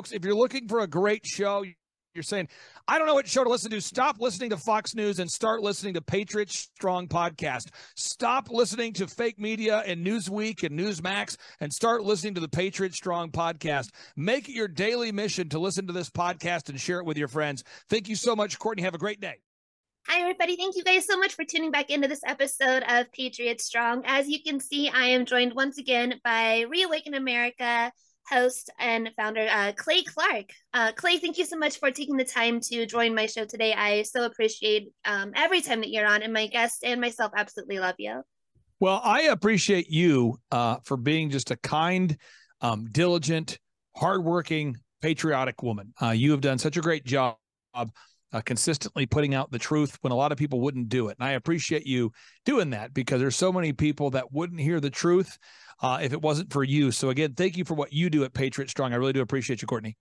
Folks, if you're looking for a great show, you're saying, I don't know what show to listen to. Stop listening to Fox News and start listening to Patriot Strong Podcast. Stop listening to fake media and Newsweek and Newsmax and start listening to the Patriot Strong Podcast. Make it your daily mission to listen to this podcast and share it with your friends. Thank you so much, Courtney. Have a great day. Hi, everybody. Thank you guys so much for tuning back into this episode of Patriot Strong. As you can see, I am joined once again by Reawaken America host and founder uh, Clay Clark. Uh, Clay, thank you so much for taking the time to join my show today. I so appreciate um, every time that you're on, and my guests and myself absolutely love you. Well, I appreciate you uh, for being just a kind, um, diligent, hardworking, patriotic woman. Uh, you have done such a great job uh, consistently putting out the truth when a lot of people wouldn't do it. And I appreciate you doing that because there's so many people that wouldn't hear the truth uh, if it wasn't for you. So again, thank you for what you do at Patriot Strong. I really do appreciate you, Courtney.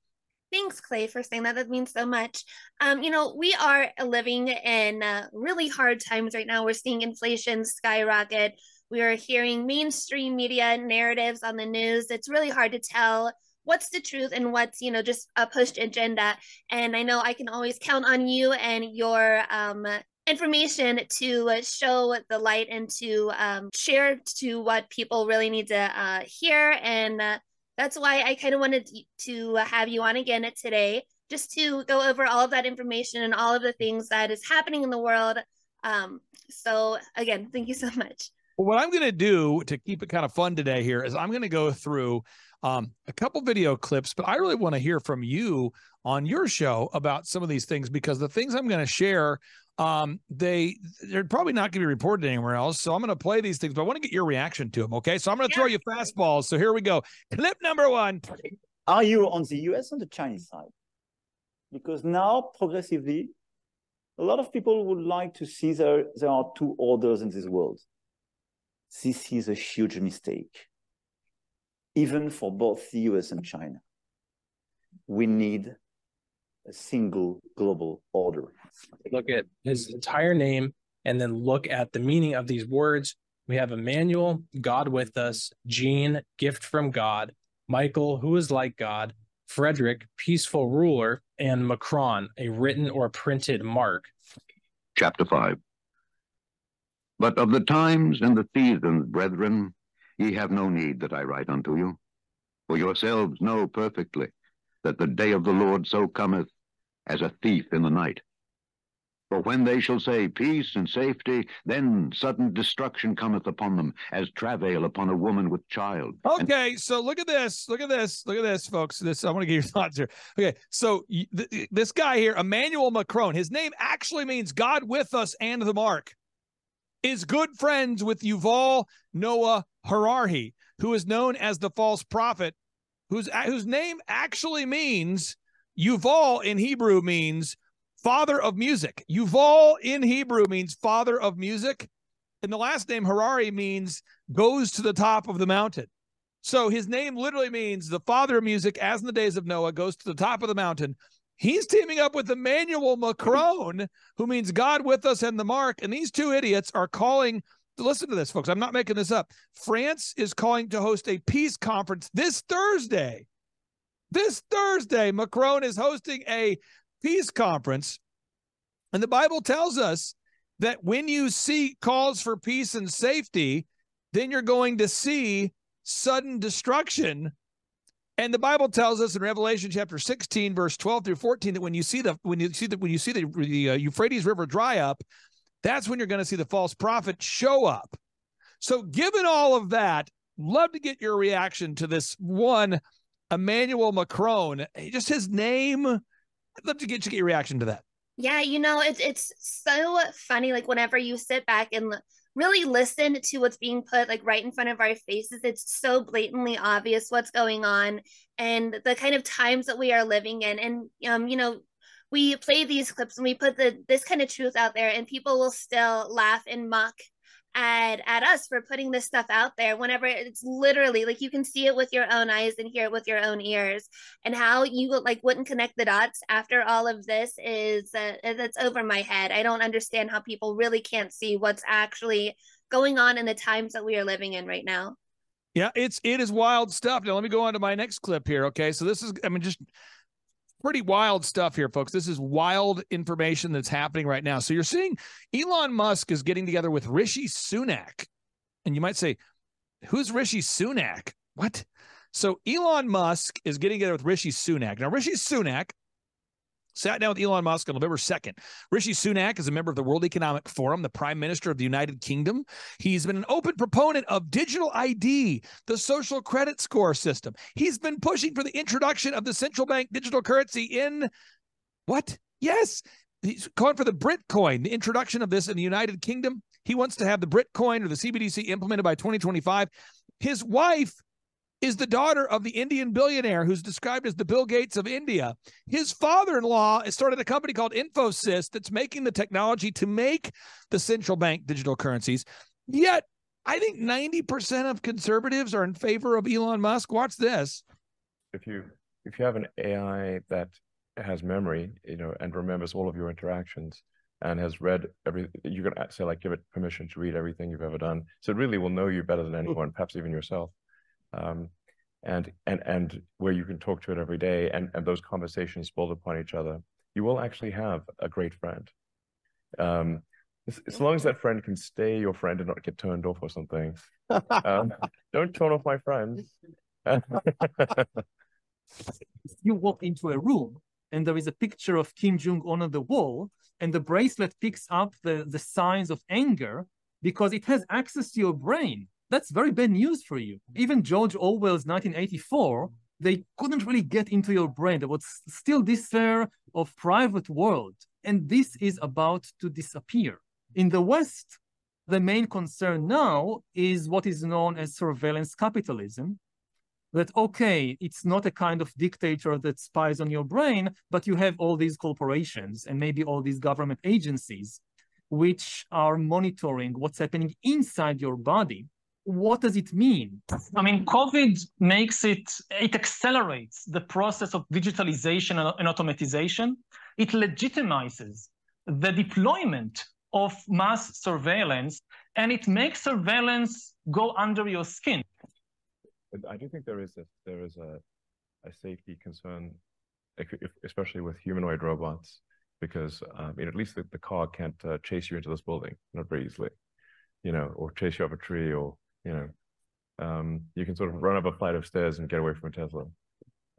Thanks, Clay, for saying that. That means so much. Um, you know, we are living in uh, really hard times right now. We're seeing inflation skyrocket. We are hearing mainstream media narratives on the news. It's really hard to tell what's the truth and what's you know just a pushed agenda and i know i can always count on you and your um, information to show the light and to um, share to what people really need to uh, hear. And uh, that's why i kind of wanted to have you on again today just to go over all of that information and all of the things that is happening in the world. Um, so again thank you so much. Well, what i'm going to do to keep it kind of fun today here is i'm going to go through um, a couple video clips, but I really want to hear from you on your show about some of these things because the things I'm going to share, um, they they're probably not going to be reported anywhere else. So I'm going to play these things, but I want to get your reaction to them. Okay, so I'm going to yeah. throw you fastballs. So here we go. Clip number one. Are you on the U.S. on the Chinese side? Because now progressively, a lot of people would like to see there there are two orders in this world. This is a huge mistake even for both the US and China. We need a single global order. Look at his entire name and then look at the meaning of these words. We have Emmanuel, God with us, Gene, gift from God, Michael, who is like God, Frederick, peaceful ruler, and Macron, a written or printed mark. Chapter 5 But of the times and the seasons, brethren, Ye have no need that I write unto you. For yourselves know perfectly that the day of the Lord so cometh as a thief in the night. For when they shall say peace and safety, then sudden destruction cometh upon them, as travail upon a woman with child. Okay, and- so look at this. Look at this. Look at this, folks. This I want to get your thoughts here. Okay, so th- this guy here, Emmanuel Macron, his name actually means God with us and the mark is good friends with Yuval Noah Harari, who is known as the false prophet, whose whose name actually means Yuval in Hebrew means father of music. Yuval in Hebrew means father of music, and the last name Harari means goes to the top of the mountain. So his name literally means the father of music, as in the days of Noah, goes to the top of the mountain. He's teaming up with Emmanuel Macron, who means God with us and the mark. And these two idiots are calling. Listen to this, folks. I'm not making this up. France is calling to host a peace conference this Thursday. This Thursday, Macron is hosting a peace conference. And the Bible tells us that when you see calls for peace and safety, then you're going to see sudden destruction and the Bible tells us in Revelation chapter 16, verse 12 through 14, that when you see the when you see the when you see the, the uh, Euphrates River dry up, that's when you're going to see the false prophet show up. So, given all of that, love to get your reaction to this one, Emmanuel Macron. Just his name. I'd love to get you get your reaction to that. Yeah, you know, it's it's so funny. Like whenever you sit back and really listen to what's being put like right in front of our faces it's so blatantly obvious what's going on and the kind of times that we are living in and um you know we play these clips and we put the this kind of truth out there and people will still laugh and mock at at us for putting this stuff out there whenever it's literally like you can see it with your own eyes and hear it with your own ears and how you like wouldn't connect the dots after all of this is uh, that's over my head i don't understand how people really can't see what's actually going on in the times that we are living in right now Yeah, it's it is wild stuff. Now let me go on to my next clip here. Okay, so this is I mean just pretty wild stuff here, folks. This is wild information that's happening right now. So you're seeing Elon Musk is getting together with Rishi Sunak, and you might say, "Who's Rishi Sunak?" What? So Elon Musk is getting together with Rishi Sunak. Now Rishi Sunak sat down with Elon Musk on November 2nd. Rishi Sunak is a member of the World Economic Forum, the Prime Minister of the United Kingdom. He's been an open proponent of digital ID, the social credit score system. He's been pushing for the introduction of the central bank digital currency in what? Yes. He's calling for the Britcoin, the introduction of this in the United Kingdom. He wants to have the Britcoin or the CBDC implemented by 2025. His wife is the daughter of the Indian billionaire who's described as the Bill Gates of India. His father in law started a company called Infosys that's making the technology to make the central bank digital currencies. Yet, I think 90% of conservatives are in favor of Elon Musk. Watch this. If you if you have an AI that has memory, you know, and remembers all of your interactions and has read every you can say like give it permission to read everything you've ever done. So it really will know you better than anyone, perhaps even yourself and and and where you can talk to it every day, and and those conversations build upon each other, you will actually have a great friend. Um, as, as long as that friend can stay your friend and not get turned off or something. Um, don't turn off my friend. you walk into a room and there is a picture of Kim Jong Un on the wall, and the bracelet picks up the, the signs of anger because it has access to your brain that's very bad news for you. Even George Orwell's 1984, they couldn't really get into your brain. There was still this fear of private world, and this is about to disappear. In the West, the main concern now is what is known as surveillance capitalism. That, okay, it's not a kind of dictator that spies on your brain, but you have all these corporations and maybe all these government agencies which are monitoring what's happening inside your body what does it mean? I mean, COVID makes it, it accelerates the process of digitalization and automatization. It legitimizes the deployment of mass surveillance and it makes surveillance go under your skin. I do think there is a, there is a, a safety concern, especially with humanoid robots, because um, at least the, the car can't uh, chase you into this building, not very easily, you know, or chase you up a tree or you know, um, you can sort of run up a flight of stairs and get away from a Tesla.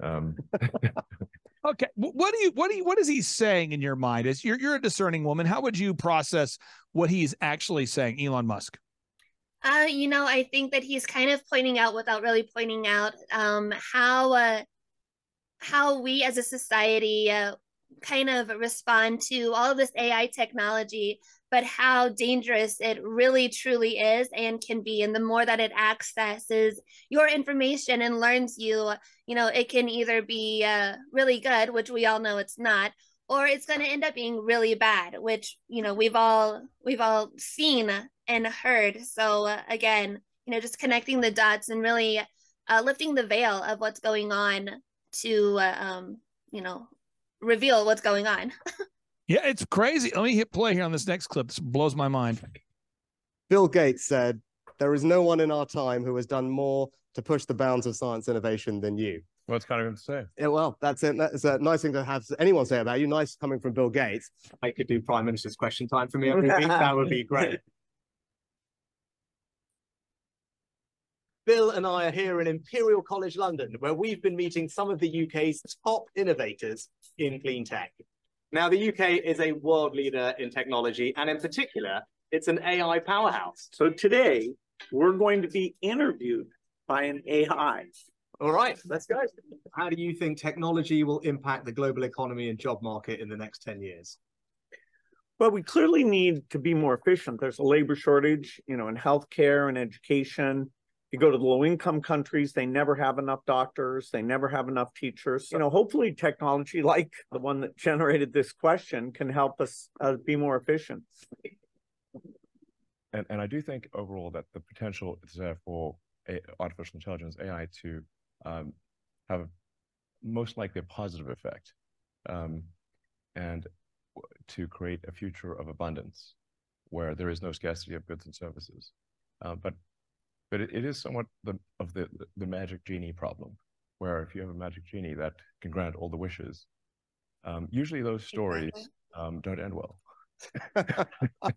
Um, okay, what do you what do you what is he saying in your mind? Is you're you're a discerning woman, how would you process what he's actually saying, Elon Musk? Uh, you know, I think that he's kind of pointing out without really pointing out um, how uh, how we as a society uh, kind of respond to all of this AI technology but how dangerous it really truly is and can be. And the more that it accesses your information and learns you, you know, it can either be uh, really good, which we all know it's not, or it's going to end up being really bad, which you know we've all we've all seen and heard. So uh, again, you know, just connecting the dots and really uh, lifting the veil of what's going on to uh, um, you know reveal what's going on. Yeah, it's crazy. Let me hit play here on this next clip. This blows my mind. Bill Gates said, There is no one in our time who has done more to push the bounds of science innovation than you. Well, it's kind of him to say. Yeah, well, that's it. That's a nice thing to have anyone say about you. Nice coming from Bill Gates. I could do Prime Minister's question time for me every week. That would be great. Bill and I are here in Imperial College London, where we've been meeting some of the UK's top innovators in clean tech. Now, the UK is a world leader in technology, and in particular, it's an AI powerhouse. So today, we're going to be interviewed by an AI. All right, let's go. How do you think technology will impact the global economy and job market in the next 10 years? Well, we clearly need to be more efficient. There's a labor shortage, you know, in healthcare and education, you go to the low income countries, they never have enough doctors, they never have enough teachers. You know, hopefully technology like the one that generated this question can help us uh, be more efficient. And, and I do think overall that the potential is there for a, artificial intelligence, AI, to um, have most likely a positive effect um, and to create a future of abundance where there is no scarcity of goods and services. Uh, but but it, it is somewhat the of the the magic genie problem, where if you have a magic genie that can grant all the wishes, um, usually those stories um, don't end well.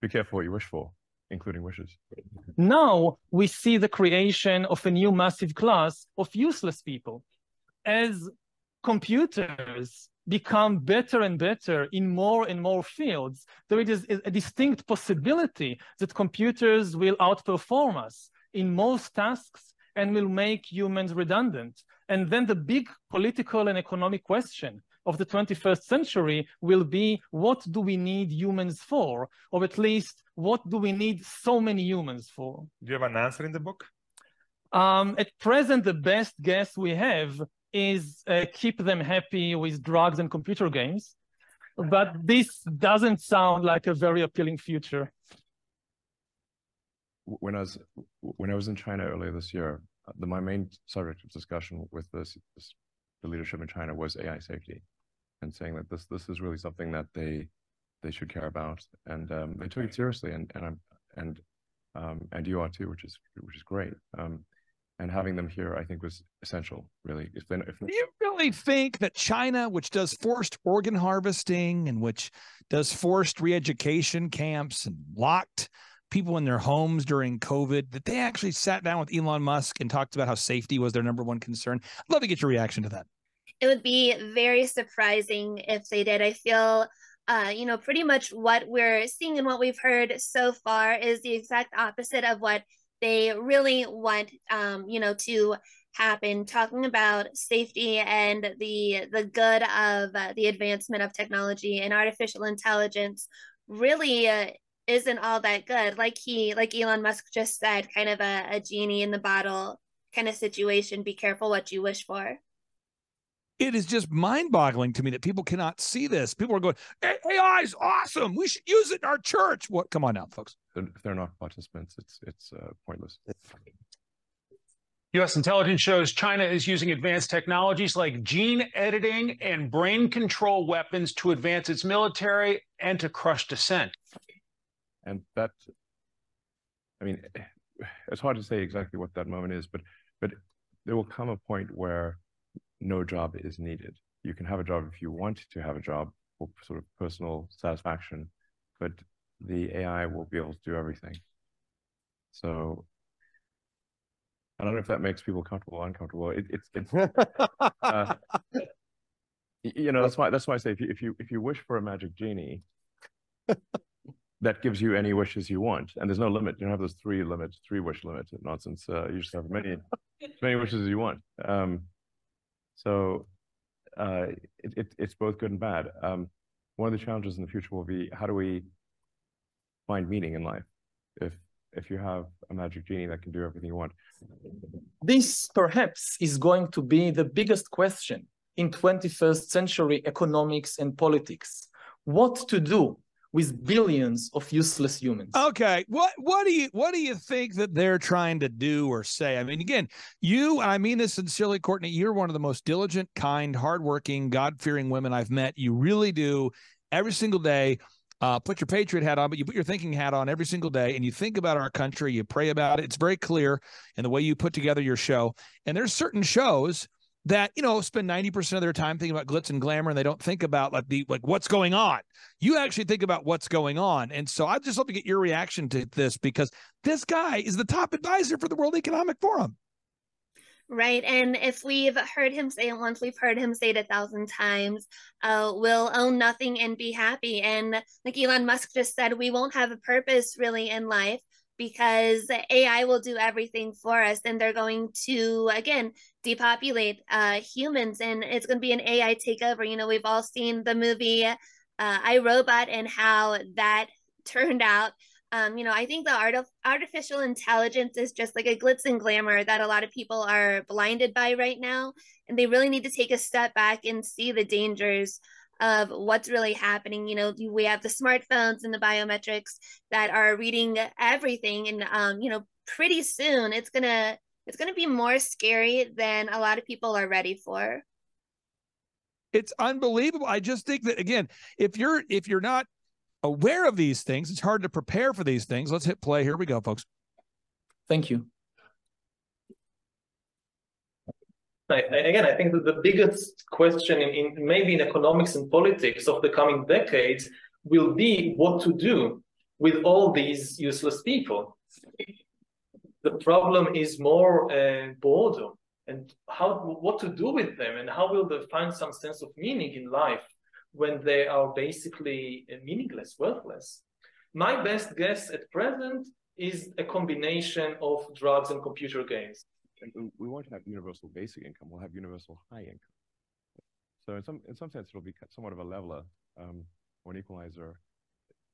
Be careful what you wish for, including wishes. Now we see the creation of a new massive class of useless people. As computers become better and better in more and more fields, there is a distinct possibility that computers will outperform us in most tasks and will make humans redundant. And then the big political and economic question of the 21st century will be what do we need humans for? Or at least what do we need so many humans for? Do you have an answer in the book? Um, at present, the best guess we have is uh, keep them happy with drugs and computer games. But this doesn't sound like a very appealing future. When I was when I was in China earlier this year, uh, the, my main subject of discussion with this, this the leadership in China was AI safety, and saying that this this is really something that they they should care about, and um, they took it seriously, and and I'm and um, and you are too, which is which is great. Um, and having them here, I think, was essential. Really, if they if Do you really think that China, which does forced organ harvesting and which does forced re-education camps and locked people in their homes during COVID, that they actually sat down with Elon Musk and talked about how safety was their number one concern? I'd love to get your reaction to that. it would be very surprising if they did. I feel, uh, you know, pretty much what we're seeing and what we've heard so far is the exact opposite of what they really want, um, you know, to happen. Talking about safety and the the good of uh, the advancement of technology and artificial intelligence really uh, isn't all that good. Like he, like Elon Musk just said, kind of a, a genie in the bottle kind of situation. Be careful what you wish for. It is just mind-boggling to me that people cannot see this. People are going, "AI is awesome. We should use it in our church." What? Come on now, folks. if they're not participants, it's it's uh, pointless. U.S. intelligence shows China is using advanced technologies like gene editing and brain control weapons to advance its military and to crush dissent. and that i mean it's hard to say exactly what that moment is but but there will come a point where no job is needed you can have a job if you want to have a job for sort of personal satisfaction but the ai will be able to do everything so i don't know if that makes people comfortable or uncomfortable it, it's it's uh, you know that's why that's why i say if you if you if you wish for a magic genie that gives you any wishes you want, and there's no limit. You don't have those three limits, three wish limit nonsense. Uh, you just have many, as many wishes as you want. Um, so uh, it, it, it's both good and bad. Um, one of the challenges in the future will be how do we find meaning in life? If if you have a magic genie that can do everything you want, This perhaps is going to be the biggest question in 21st century economics and politics. What to do with billions of useless humans? Okay, what what do you what do you think that they're trying to do or say? I mean, again, you and I mean this sincerely, Courtney. You're one of the most diligent, kind, hardworking, God fearing women I've met. You really do every single day. Uh, put your patriot hat on, but you put your thinking hat on every single day, and you think about our country. You pray about it. It's very clear in the way you put together your show. And there's certain shows that you know spend 90% of their time thinking about glitz and glamour and they don't think about like the like what's going on you actually think about what's going on and so i'd just love to get your reaction to this because this guy is the top advisor for the world economic forum Right. And if we've heard him say it once, we've heard him say it a thousand times, uh, we'll own nothing and be happy. And like Elon Musk just said, we won't have a purpose really in life because AI will do everything for us. And they're going to, again, depopulate uh, humans and it's going to be an AI takeover. You know, we've all seen the movie uh, I Robot and how that turned out. Um, you know, I think the art of artificial intelligence is just like a glitz and glamour that a lot of people are blinded by right now. And they really need to take a step back and see the dangers of what's really happening. You know, we have the smartphones and the biometrics that are reading everything. And um, you know, pretty soon it's gonna it's gonna be more scary than a lot of people are ready for. it's unbelievable i just think that again if you're if you're not aware of these things it's hard to prepare for these things let's hit play here we go folks Thank you. I, again, I think that the biggest question in, in maybe in economics and politics of the coming decades will be what to do with all these useless people. The problem is more uh, boredom and how what to do with them and how will they find some sense of meaning in life when they are basically uh, meaningless, worthless. My best guess at present is a combination of drugs and computer games. And we won't have universal basic income. We'll have universal high income. So in some in some sense, it'll be somewhat of a leveler um, or an equalizer,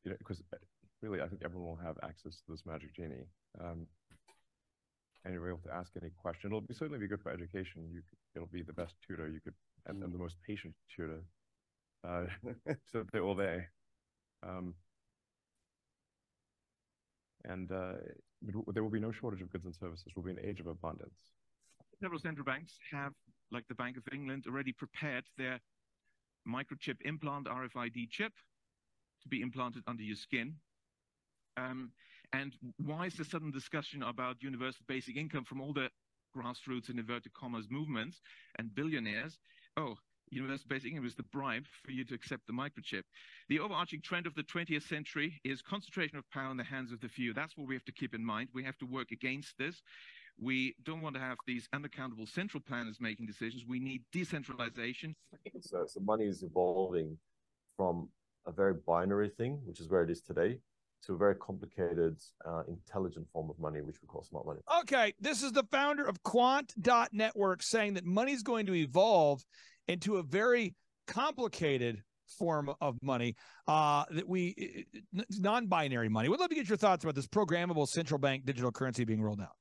you know, because uh, really, I think everyone will have access to this magic genie. Um, and you'll be able to ask any question. It'll be certainly be good for education. You could, it'll be the best tutor you could, and, and the most patient tutor. Uh, so they're all there. Um, and uh, there will be no shortage of goods and services. We'll be an age of abundance. Several central banks have, like the Bank of England, already prepared their microchip implant RFID chip to be implanted under your skin. Um, and why is the sudden discussion about universal basic income from all the grassroots and inverted commas movements and billionaires? Oh, universal basic income is the bribe for you to accept the microchip. The overarching trend of the 20th century is concentration of power in the hands of the few. That's what we have to keep in mind. We have to work against this. We don't want to have these unaccountable central planners making decisions. We need decentralization. So, so money is evolving from a very binary thing, which is where it is today, to a very complicated, uh, intelligent form of money, which we call smart money. Okay, this is the founder of Quant.network saying that money is going to evolve into a very complicated form of money uh, that we non-binary money. We'd love to get your thoughts about this programmable central bank digital currency being rolled out.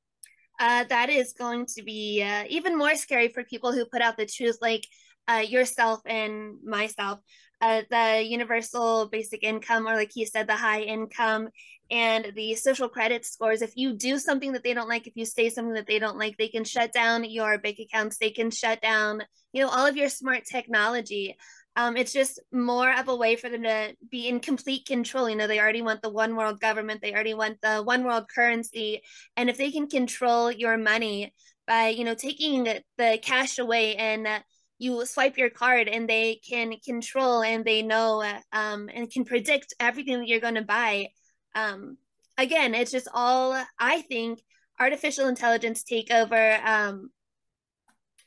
Uh, that is going to be uh, even more scary for people who put out the truth, like uh, yourself and myself. Uh, the universal basic income, or like he said, the high income and the social credit scores. If you do something that they don't like, if you say something that they don't like, they can shut down your bank accounts. They can shut down, you know, all of your smart technology. Um, it's just more of a way for them to be in complete control. You know, they already want the one world government, they already want the one world currency. And if they can control your money by, you know, taking the cash away and uh, you swipe your card and they can control and they know um, and can predict everything that you're going to buy um, again it's just all i think artificial intelligence takeover. um,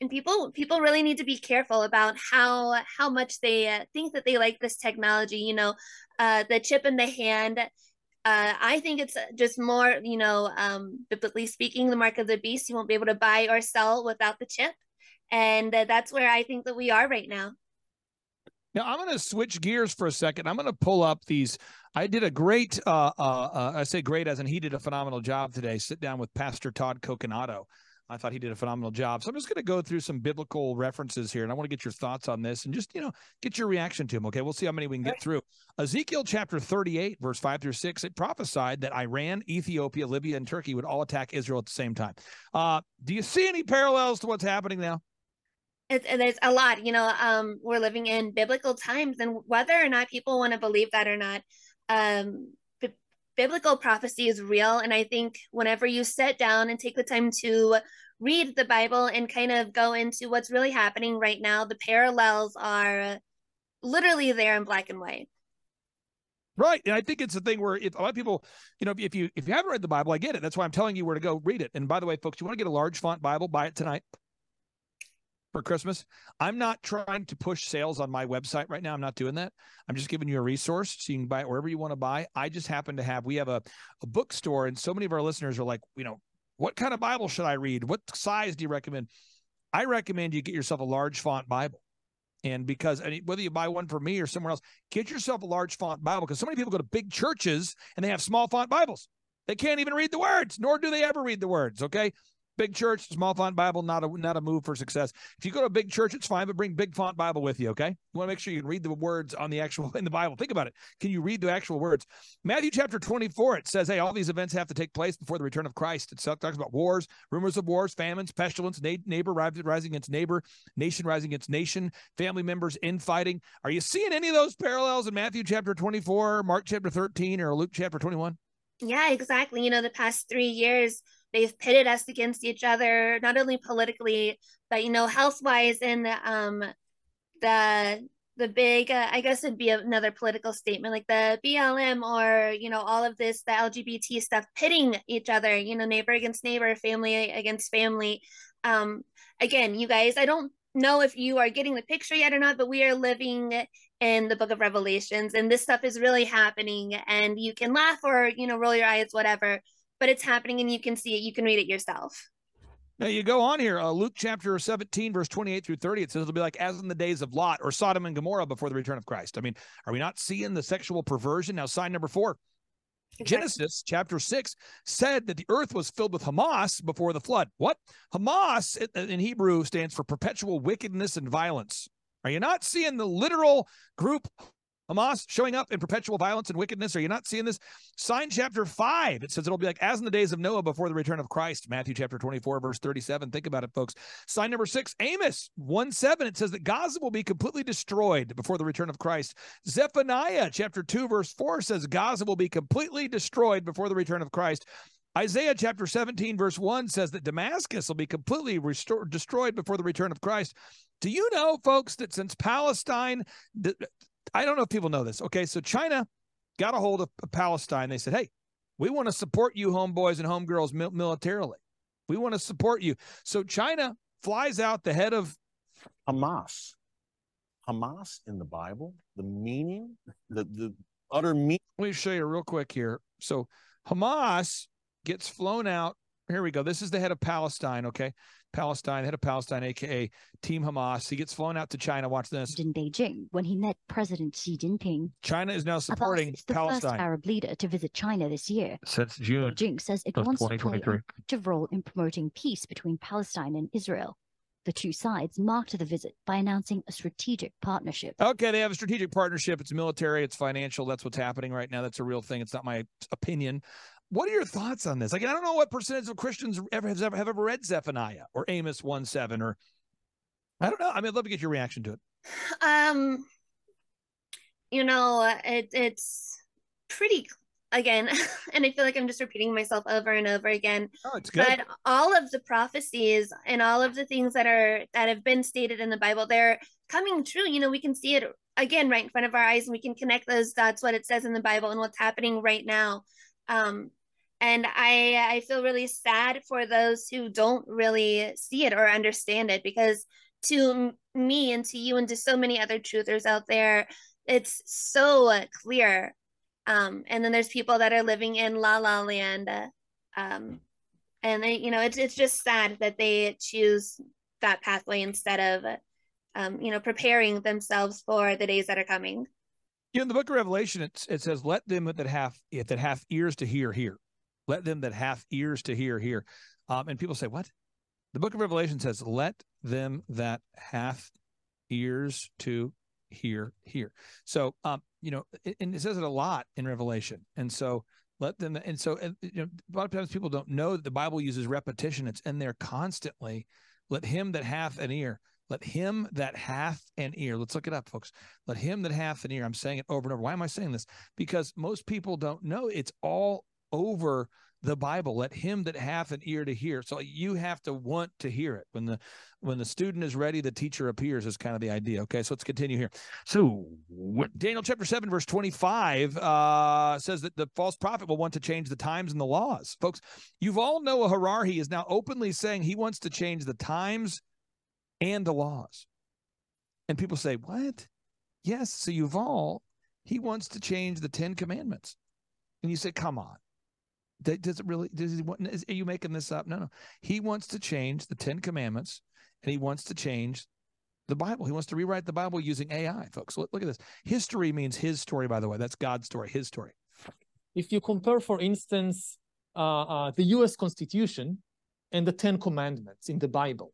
and people people really need to be careful about how how much they uh, think that they like this technology you know uh, the chip in the hand uh, I think it's just more, you know, um, biblically speaking, the mark of the beast. You won't be able to buy or sell without the chip. And that's where I think that we are right now. Now I'm going to switch gears for a second. I'm going to pull up these. I did a great, uh, uh, uh, I say great as in he did a phenomenal job today. Sit down with Pastor Todd Coconato. I thought he did a phenomenal job. So I'm just going to go through some biblical references here, and I want to get your thoughts on this and just you know get your reaction to them. Okay, we'll see how many we can get through. Ezekiel chapter 38, verse five through six, it prophesied that Iran, Ethiopia, Libya, and Turkey would all attack Israel at the same time. Uh, do you see any parallels to what's happening now? It's, there's a lot, you know, um, we're living in biblical times and whether or not people want to believe that or not, um, b- biblical prophecy is real. And I think whenever you sit down and take the time to read the Bible and kind of go into what's really happening right now, the parallels are literally there in black and white. Right. And I think it's a thing where if a lot of people, you know, if you if you haven't read the Bible, I get it. That's why I'm telling you where to go read it. And by the way, folks, you want to get a large font Bible, buy it tonight for Christmas. I'm not trying to push sales on my website right now. I'm not doing that. I'm just giving you a resource so you can buy it wherever you want to buy. I just happen to have, we have a, a bookstore, and so many of our listeners are like, you know, what kind of Bible should I read? What size do you recommend? I recommend you get yourself a large font Bible. And because whether you buy one for me or somewhere else, get yourself a large font Bible because so many people go to big churches and they have small font Bibles. They can't even read the words, nor do they ever read the words. Okay. Big church, small font Bible, not a not a move for success. If you go to a big church, it's fine, but bring big font Bible with you. Okay, you want to make sure you can read the words on the actual in the Bible. Think about it. Can you read the actual words? Matthew chapter twenty four. It says, "Hey, all these events have to take place before the return of Christ." It talks about wars, rumors of wars, famines, pestilence, na- neighbor rising against neighbor, nation rising against nation, family members infighting. Are you seeing any of those parallels in Matthew chapter twenty four, Mark chapter thirteen, or Luke chapter twenty one? Yeah, exactly. You know, the past three years they've pitted us against each other, not only politically, but you know, health wise and um the the big uh, i guess it'd be another political statement like the blm or you know all of this the lgbt stuff pitting each other you know neighbor against neighbor family against family. Um again you guys i don't know if you are getting the picture yet or not but we are living in the book of revelations and this stuff is really happening and you can laugh or you know roll your eyes whatever but it's happening and you can see it you can read it yourself now you go on here, uh, Luke chapter 17, verse 28 through 30. It says it'll be like as in the days of Lot or Sodom and Gomorrah before the return of Christ. I mean, are we not seeing the sexual perversion? Now, sign number four. Exactly. Genesis chapter 6 said that the earth was filled with Hamas before the flood. What? Hamas in Hebrew stands for perpetual wickedness and violence. Are you not seeing the literal group Hamas showing up in perpetual violence and wickedness. Are you not seeing this? Sign chapter 5. It says it'll be like as in the days of Noah before the return of Christ. Matthew chapter 24, verse 37. Think about it, folks. Sign number 6, Amos 1 7. It says that Gaza will be completely destroyed before the return of Christ. Zephaniah chapter 2, verse 4 says Gaza will be completely destroyed before the return of Christ. Isaiah chapter 17, verse 1 says that Damascus will be completely restored, destroyed before the return of Christ. Do you know, folks, that since Palestine, I don't know if people know this. Okay, so China got a hold of Palestine. They said, "Hey, we want to support you, homeboys and homegirls, mil- militarily. We want to support you." So China flies out the head of Hamas. Hamas in the Bible, the meaning, the the utter meaning. Let me show you real quick here. So Hamas gets flown out. Here we go. This is the head of Palestine. Okay, Palestine, head of Palestine, aka Team Hamas. He gets flown out to China. Watch this. In Beijing, when he met President Xi Jinping. China is now supporting Abbas is the Palestine. first Arab leader to visit China this year. Since June Beijing says it of wants to play 2023. an active role in promoting peace between Palestine and Israel. The two sides marked the visit by announcing a strategic partnership. Okay, they have a strategic partnership. It's military, it's financial. That's what's happening right now. That's a real thing. It's not my opinion. What are your thoughts on this? Like, I don't know what percentage of Christians ever have ever, have ever read Zephaniah or Amos 1 7 or I don't know. I mean, I'd love to get your reaction to it. um you know it, it's pretty again and i feel like i'm just repeating myself over and over again oh, it's good. but all of the prophecies and all of the things that are that have been stated in the bible they're coming true you know we can see it again right in front of our eyes and we can connect those dots what it says in the bible and what's happening right now um and i i feel really sad for those who don't really see it or understand it because to me and to you and to so many other truthers out there it's so uh, clear um and then there's people that are living in la la land uh, um and they you know it's it's just sad that they choose that pathway instead of um you know preparing themselves for the days that are coming You know, in the book of Revelation, it, it says, "Let them that have that have ears to hear hear. Let them that have ears to hear hear." Um, and people say, "What?" The book of Revelation says, "Let them that hath ears to hear hear." So, um, you know, and it says it a lot in Revelation, and so let them. And so, you know, a lot of times people don't know that the Bible uses repetition. It's in there constantly. Let him that hath an ear. Let him that hath an ear. Let's look it up, folks. Let him that hath an ear. I'm saying it over and over. Why am I saying this? Because most people don't know it's all over the Bible. Let him that hath an ear to hear. So you have to want to hear it. When the when the student is ready, the teacher appears is kind of the idea. Okay, so let's continue here. So Daniel chapter 7, verse 25 uh, says that the false prophet will want to change the times and the laws. Folks, Yuval Noah Harari is now openly saying he wants to change the times and the laws. And people say, What? Yes. So Yuval, he wants to change the Ten Commandments. And you say, Come on. Does it really does he want is, are you making this up? No, no. He wants to change the Ten Commandments and he wants to change the Bible. He wants to rewrite the Bible using AI, folks. Look, look at this. History means his story, by the way. That's God's story, his story. If you compare, for instance, uh, uh, the US Constitution and the Ten Commandments in the Bible,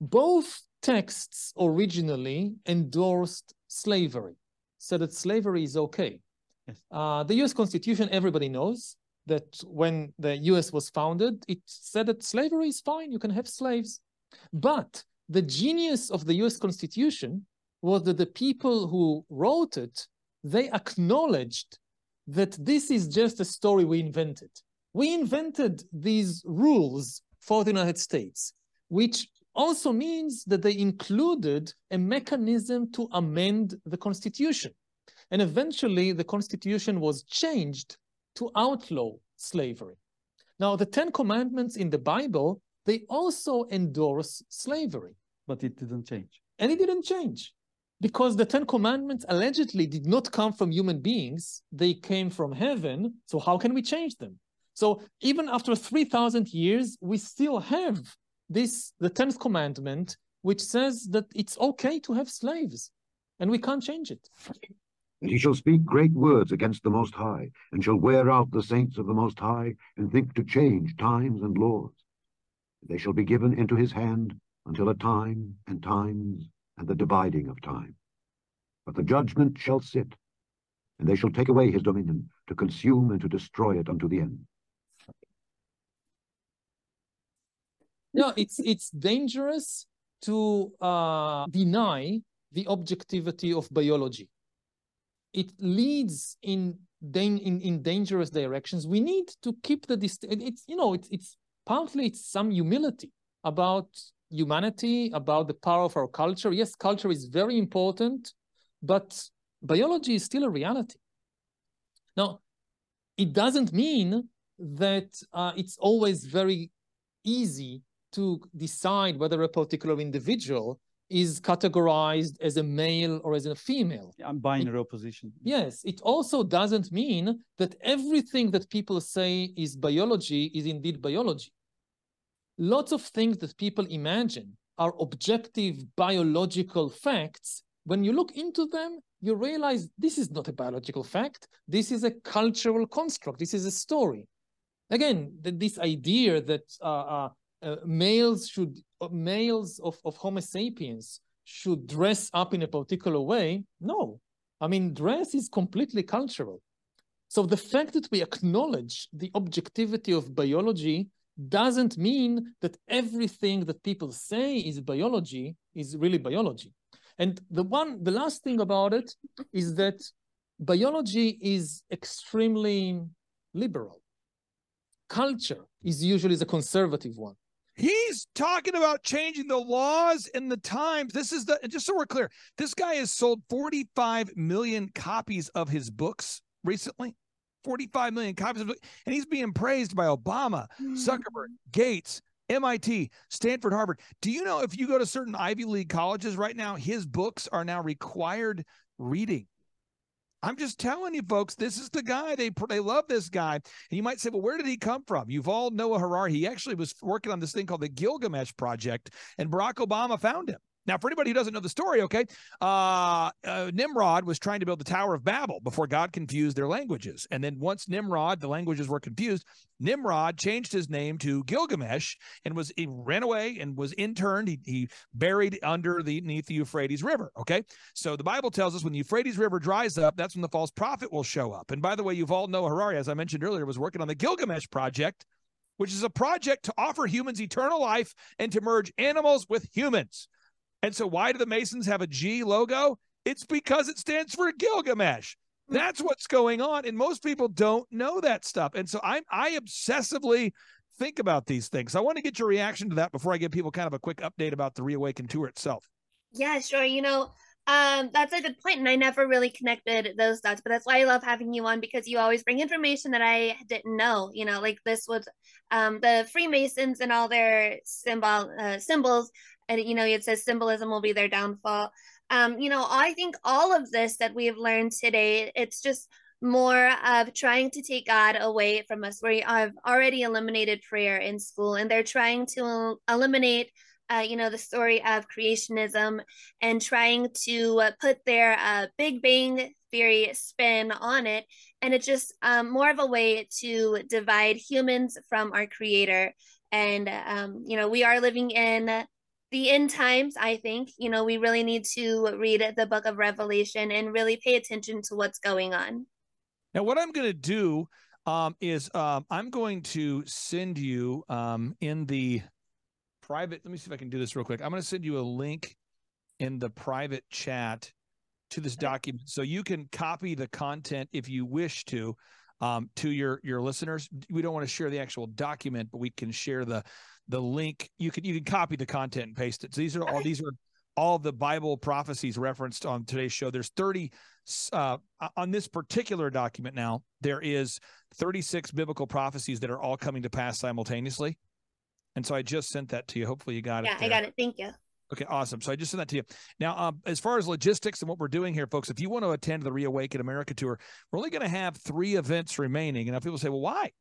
both texts originally endorsed slavery, said that slavery is okay. Uh, the US Constitution, everybody knows that when the US was founded, it said that slavery is fine, you can have slaves. But the genius of the US Constitution was that the people who wrote it, they acknowledged that this is just a story we invented. We invented these rules for the United States, which also means that they included a mechanism to amend the Constitution. And eventually, the Constitution was changed to outlaw slavery. Now, the Ten Commandments in the Bible, they also endorse slavery. But it didn't change. And it didn't change because the Ten Commandments allegedly did not come from human beings, they came from heaven. So, how can we change them? So, even after 3,000 years, we still have this, the 10th commandment, which says that it's okay to have slaves and we can't change it. And he shall speak great words against the Most High, and shall wear out the saints of the Most High, and think to change times and laws. They shall be given into his hand until a time and times and the dividing of time. But the judgment shall sit, and they shall take away his dominion, to consume and to destroy it unto the end. No, it's it's dangerous to uh, deny the objectivity of biology. It leads in in, in dangerous directions. We need to keep the dist- it's you know it's it's partly it's some humility about humanity, about the power of our culture. Yes, culture is very important, but biology is still a reality. Now, it doesn't mean that uh, it's always very easy to decide whether a particular individual is categorized as a male or as a female. Yeah, binary opposition. Yes, it also doesn't mean that everything that people say is biology is indeed biology. Lots of things that people imagine are objective biological facts. When you look into them, you realize this is not a biological fact. This is a cultural construct. This is a story. Again, this idea that uh, uh, uh, males should uh, males of, of Homo sapiens should dress up in a particular way. No, I mean dress is completely cultural. So the fact that we acknowledge the objectivity of biology doesn't mean that everything that people say is biology is really biology. And the one, the last thing about it is that biology is extremely liberal. Culture is usually the conservative one. He's talking about changing the laws and the times. This is the just so we're clear. This guy has sold 45 million copies of his books recently. 45 million copies of and he's being praised by Obama, hmm. Zuckerberg, Gates, MIT, Stanford, Harvard. Do you know if you go to certain Ivy League colleges right now, his books are now required reading? I'm just telling you, folks, this is the guy. They they love this guy. And you might say, well, where did he come from? Yuval Noah Harari. He actually was working on this thing called the Gilgamesh Project, and Barack Obama found him. Now, for anybody who doesn't know the story, okay, uh, uh, Nimrod was trying to build the Tower of Babel before God confused their languages. And then once Nimrod, the languages were confused, Nimrod changed his name to Gilgamesh and was he ran away and was interned. He, he buried under the beneath the Euphrates River. Okay, so the Bible tells us when the Euphrates River dries up, that's when the false prophet will show up. And by the way, Yuval Noah Harari, as I mentioned earlier, was working on the Gilgamesh project, which is a project to offer humans eternal life and to merge animals with humans. And so, why do the Masons have a G logo? It's because it stands for Gilgamesh. Hmm. That's what's going on, and most people don't know that stuff. And so, I I obsessively think about these things. I want to get your reaction to that before I give people kind of a quick update about the Reawaken tour itself. Yeah, sure. You know, um, that's a good point, and I never really connected those dots. But that's why I love having you on because you always bring information that I didn't know. You know, like this was um, the Freemasons and all their symbol uh, symbols and you know it says symbolism will be their downfall um you know i think all of this that we have learned today it's just more of trying to take god away from us we have already eliminated prayer in school and they're trying to eliminate uh, you know the story of creationism and trying to uh, put their uh, big bang theory spin on it. And it's just um, more of a way to divide humans from our creator. And um, you know we are living in the end times, I think, you know, we really need to read the book of Revelation and really pay attention to what's going on. Now, what I'm going to do um, is um, I'm going to send you um, in the private. Let me see if I can do this real quick. I'm going to send you a link in the private chat to this document so you can copy the content if you wish to. um, to your your listeners. We don't want to share the actual document, but we can share the the link. You can you can copy the content and paste it. So these are all these are all the Bible prophecies referenced on today's show. There's 30 uh, on this particular document now. There is 36 biblical prophecies that are all coming to pass simultaneously. And so I just sent that to you. Hopefully you got yeah, it. Yeah, I got it. Thank you. Okay, awesome. So I just sent that to you. Now, um, as far as logistics and what we're doing here, folks, if you want to attend the Reawaken America tour, we're only going to have three events remaining. And now people say, well, why?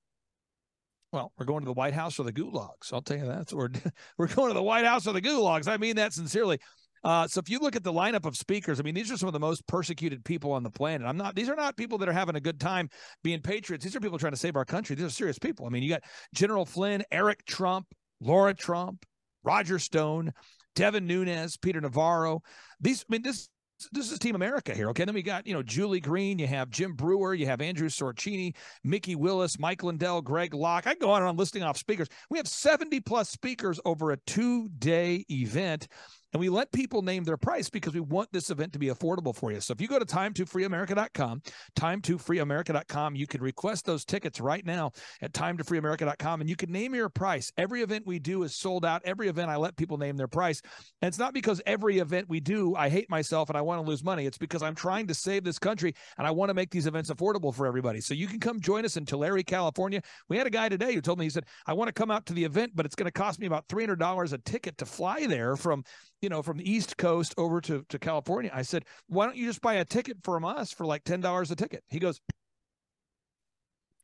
Well, we're going to the White House or the gulags. I'll tell you that. We're, we're going to the White House or the gulags. I mean that sincerely. Uh, so if you look at the lineup of speakers, I mean, these are some of the most persecuted people on the planet. I'm not; these are not people that are having a good time being patriots. These are people trying to save our country. These are serious people. I mean, you got General Flynn, Eric Trump, Laura Trump, Roger Stone, Devin Nunes, Peter Navarro. These, I mean, this this is Team America here. Okay. Then we got, you know, Julie Green, you have Jim Breuer, you have Andrew Sorchini, Mikki Willis, Mike Lindell, Greg Locke. I go on and on listing off speakers. We have 70 plus speakers over a two day event. And we let people name their price because we want this event to be affordable for you. So if you go to time2freeamerica.com, time2freeamerica.com, you can request those tickets right now at time2freeamerica.com and you can name your price. Every event we do is sold out. Every event I let people name their price. And it's not because every event we do, I hate myself and I want to lose money. It's because I'm trying to save this country and I want to make these events affordable for everybody. So you can come join us in Tulare, California. We had a guy today who told me, he said, I want to come out to the event, but it's going to cost me about $300 a ticket to fly there from you know, from the East Coast over to, to California. I said, why don't you just buy a ticket from us for like $10 a ticket? He goes,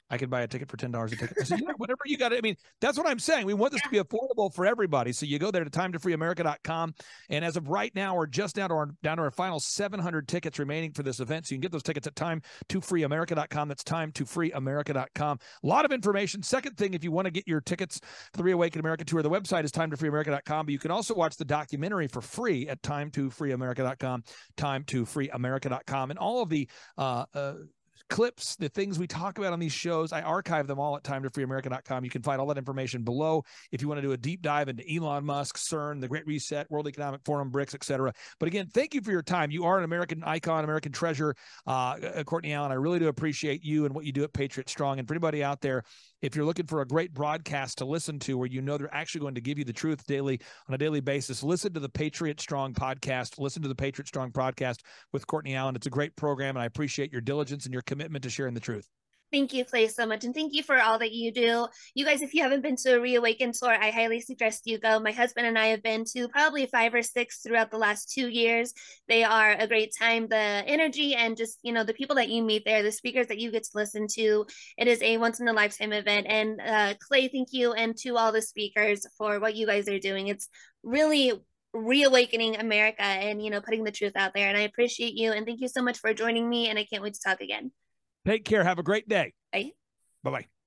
I could buy a ticket for ten dollars a ticket. I said, yeah, whatever you got. I mean, that's what I'm saying. We want this to be affordable for everybody. So you go there to time2freeamerica.com, and as of right now, we're just down to our down to our final 700 tickets remaining for this event. So you can get those tickets at time2freeamerica.com. That's time2freeamerica.com. A lot of information. Second thing, if you want to get your tickets for the Reawaken America tour, the website is time2freeamerica.com. But you can also watch the documentary for free at time2freeamerica.com, time2freeamerica.com, and all of the uh, uh clips, the things we talk about on these shows. I archive them all at time2freeamerica.com. You can find all that information below if you want to do a deep dive into Elon Musk, CERN, the Great Reset, World Economic Forum, BRICS, etc. But again, thank you for your time. You are an American icon, American treasure, uh, uh, Courtney Allen. I really do appreciate you and what you do at Patriot Strong. And for anybody out there, if you're looking for a great broadcast to listen to where you know they're actually going to give you the truth daily on a daily basis, listen to the Patriot Strong podcast. Listen to the Patriot Strong podcast with Courtney Allen. It's a great program, and I appreciate your diligence and your commitment to sharing the truth. Thank you, Clay, so much. And thank you for all that you do. You guys, if you haven't been to a Reawaken tour, I highly suggest you go. My husband and I have been to probably five or six throughout the last two years. They are a great time. The energy and just, you know, the people that you meet there, the speakers that you get to listen to, it is a once in a lifetime event. And uh, Clay, thank you. And to all the speakers for what you guys are doing. It's really reawakening America and, you know, putting the truth out there. And I appreciate you. And thank you so much for joining me. And I can't wait to talk again. Take care. Have a great day. Bye. Bye bye.